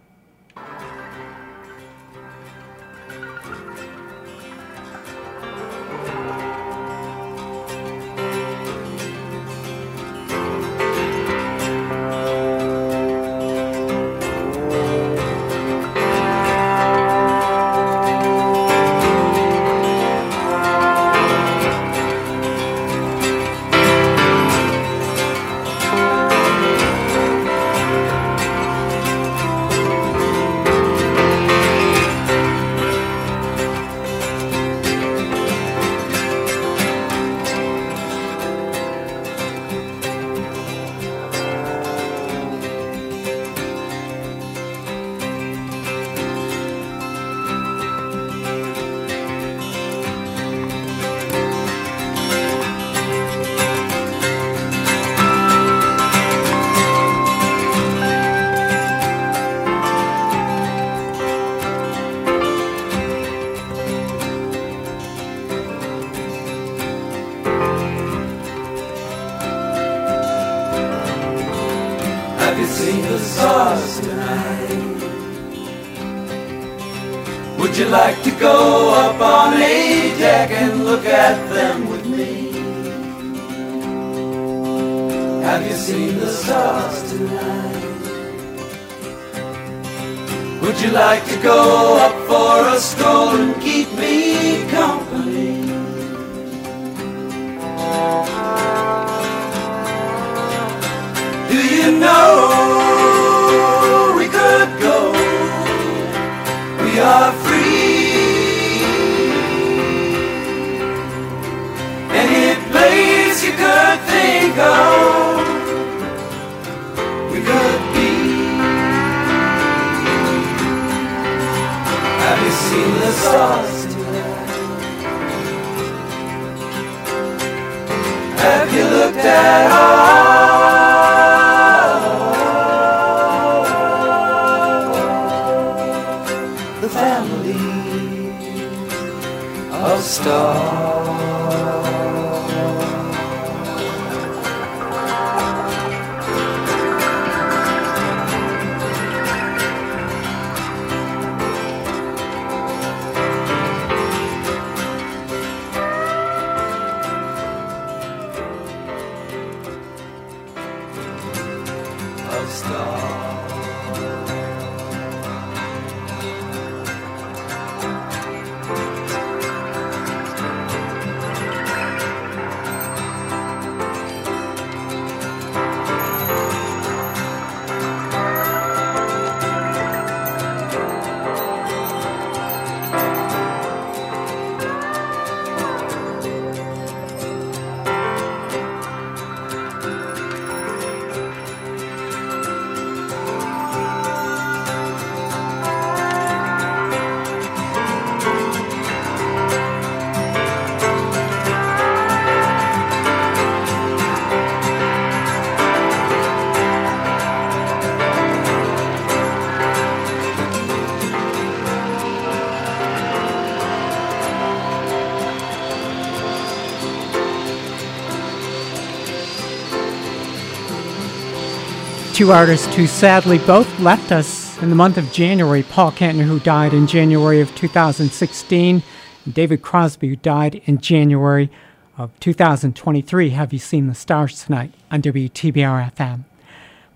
Speaker 2: Two artists who sadly both left us in the month of January. Paul Kantner, who died in January of 2016, and David Crosby, who died in January of 2023. Have you seen the stars tonight on WTBR FM?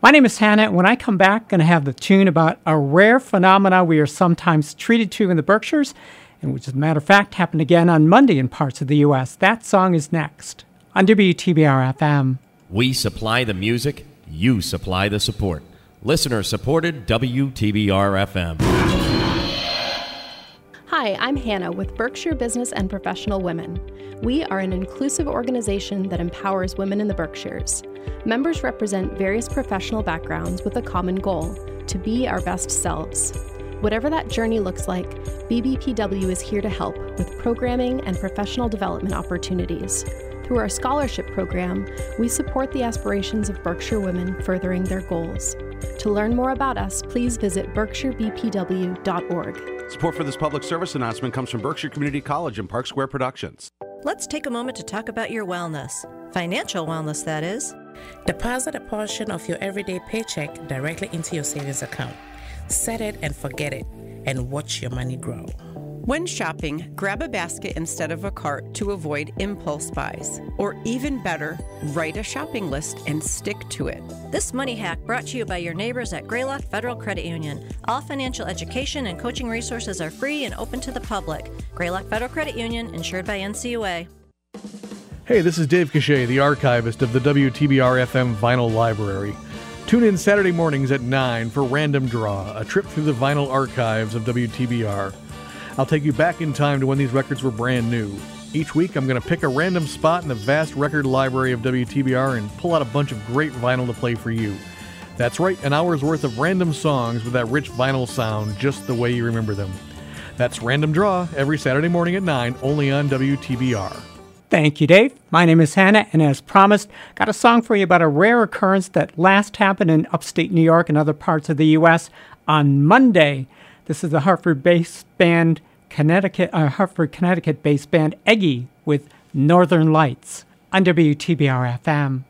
Speaker 2: My name is Hannah. When I come back, I'm going to have the tune about a rare phenomena we are sometimes treated to in the Berkshires, and which, as a matter of fact, happened again on Monday in parts of the U.S. That song is next on WTBR FM.
Speaker 15: We supply the music, you supply the support. Listener supported WTBR FM.
Speaker 29: Hi, I'm Hannah with Berkshire Business and Professional Women. We are an inclusive organization that empowers women in the Berkshires. Members represent various professional backgrounds with a common goal to be our best selves. Whatever that journey looks like, BBPW is here to help with programming and professional development opportunities. Through our scholarship program, we support the aspirations of Berkshire women furthering their goals. To learn more about us, please visit berkshirebpw.org.
Speaker 5: Support for this public service announcement comes from Berkshire Community College and Park Square Productions.
Speaker 30: Let's take a moment to talk about your wellness. Financial wellness, that is.
Speaker 31: Deposit a portion of your everyday paycheck directly into your savings account. Set it and forget it, and watch your money grow.
Speaker 32: When shopping, grab a basket instead of a cart to avoid impulse buys. Or even better, write a shopping list and stick to it.
Speaker 30: This money hack brought to you by your neighbors at Greylock Federal Credit Union. All financial education and coaching resources are free and open to the public. Greylock Federal Credit Union, insured by NCUA.
Speaker 21: Hey, this is Dave Cachet, the archivist of the WTBR FM Vinyl Library. Tune in Saturday mornings at 9 for Random Draw, a trip through the vinyl archives of WTBR. I'll take you back in time to when these records were brand new. Each week, I'm going to pick a random spot in the vast record library of WTBR and pull out a bunch of great vinyl to play for you. That's right, an hour's worth of random songs with that rich vinyl sound just the way you remember them. That's Random Draw every Saturday morning at 9, only on WTBR.
Speaker 2: Thank you, Dave. My name is Hannah, and as promised, got a song for you about a rare occurrence that last happened in upstate New York and other parts of the U.S. on Monday. This is the Hartford-based band Connecticut, uh, Hartford, Connecticut-based band Eggy with Northern Lights on WTBR FM.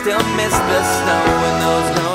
Speaker 25: Still miss the snow and those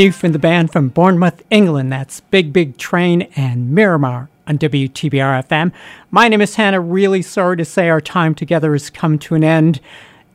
Speaker 2: New from the band from Bournemouth, England. That's Big Big Train and Miramare on WTBR FM. My name is Hannah. Really sorry to say our time together has come to an end.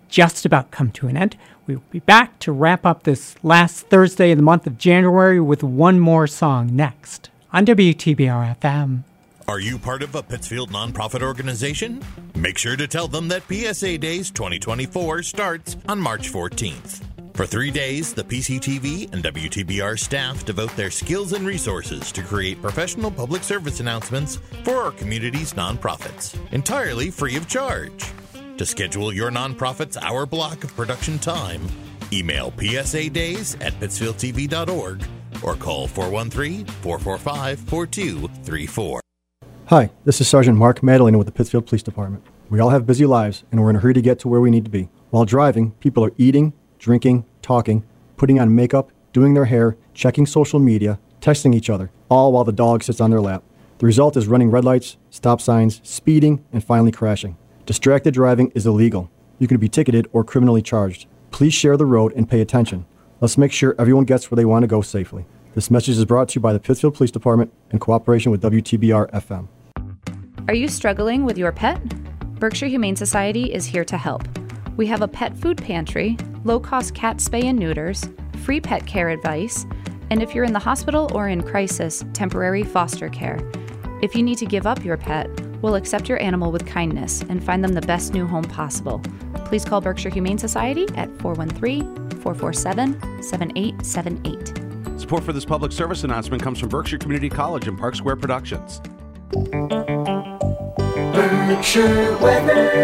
Speaker 2: Just about come to an end. We will be back to wrap up this last Thursday of the month of January with one more song next on WTBR FM.
Speaker 33: Are you part of a Pittsfield nonprofit organization? Make sure to tell them that PSA Days 2024 starts on March 14th. For three days, the PCTV and WTBR staff devote their skills and resources to create professional public service announcements for our community's nonprofits, entirely free of charge. To schedule your nonprofit's hour block of production time, email PSA Days at pittsfieldtv.org or call 413 445 4234.
Speaker 34: Hi, this is Sergeant Mark Madalena with the Pittsfield Police Department. We all have busy lives, and we're in a hurry to get to where we need to be. While driving, people are eating, drinking, talking, putting on makeup, doing their hair, checking social media, texting each other, all while the dog sits on their lap. The result is running red lights, stop signs, speeding, and finally crashing. Distracted driving is illegal. You can be ticketed or criminally charged. Please share the road and pay attention. Let's make sure everyone gets where they want to go safely. This message is brought to you by the Pittsfield Police Department in cooperation with WTBR FM.
Speaker 35: Are you struggling with your pet? Berkshire Humane Society is here to help. We have a pet food pantry, low cost cat spay and neuters, free pet care advice, and if you're in the hospital or in crisis, temporary foster care. If you need to give up your pet, we'll accept your animal with kindness and find them the best new home possible. Please call Berkshire Humane Society at 413 447 7878.
Speaker 5: Support for this public service announcement comes from Berkshire Community College and Park Square Productions.
Speaker 8: Weather.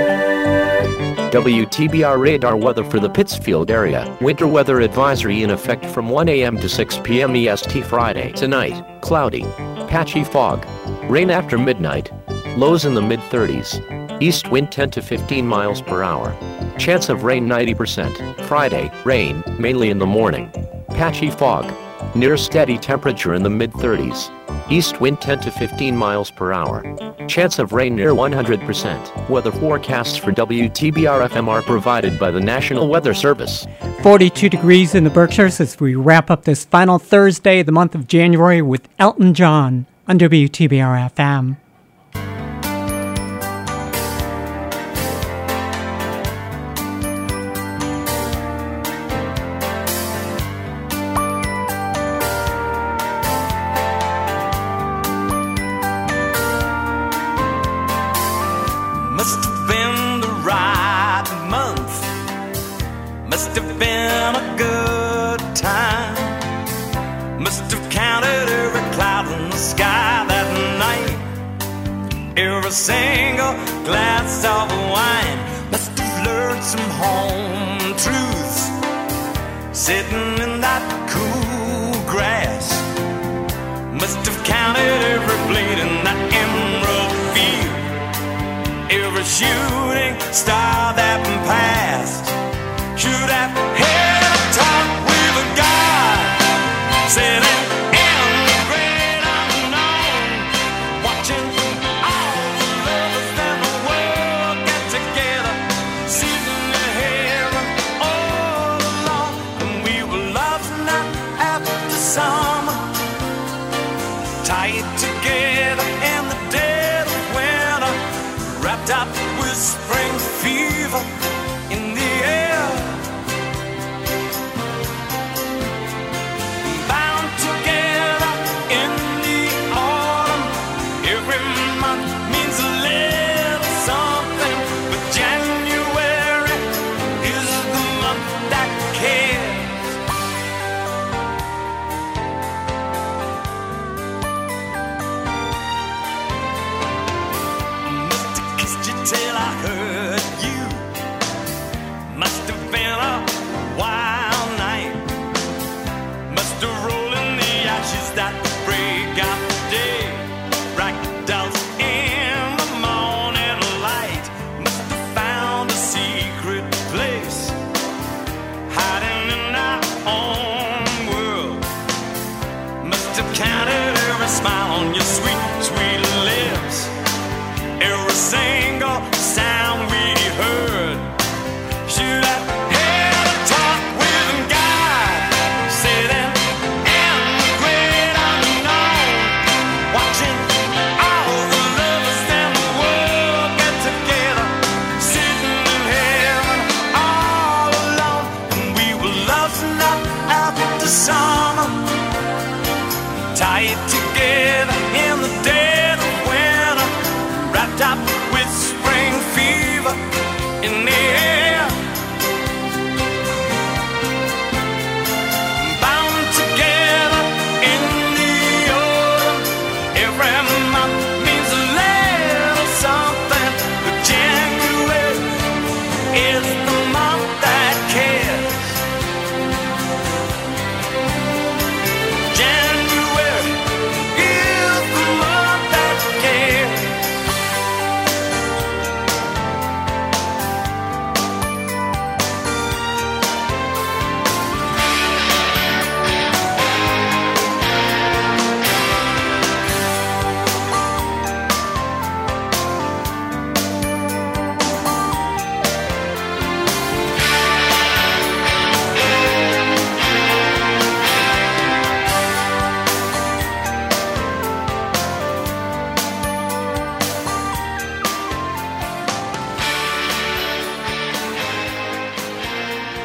Speaker 9: WTBR radar weather for the Pittsfield area. Winter weather advisory in effect from 1 a.m. to 6 p.m. EST Friday. Tonight, cloudy, patchy fog, rain after midnight, lows in the mid 30s. East wind 10 to 15 miles per hour. Chance of rain 90%. Friday, rain, mainly in the morning. Patchy fog. Near steady temperature in the mid 30s. East wind 10 to 15 miles per hour. Chance of rain near 100%. Weather forecasts for WTBR FM are provided by the National Weather Service.
Speaker 2: 42 degrees in the Berkshires as we wrap up this final Thursday of the month of January with Elton John on WTBR FM.
Speaker 8: Must have been a good time. Must have counted every cloud in the sky that night. Every single glass of wine. Must have learned some home truths. Sitting in that cool grass. Must have counted every blade in that emerald field. Every
Speaker 27: shooting star that passed should have had a talk with a God. Said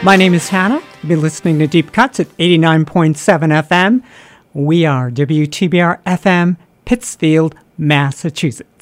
Speaker 2: My name is Hannah. You've been listening to Deep Cuts at 89.7 FM. We are WTBR FM, Pittsfield, Massachusetts.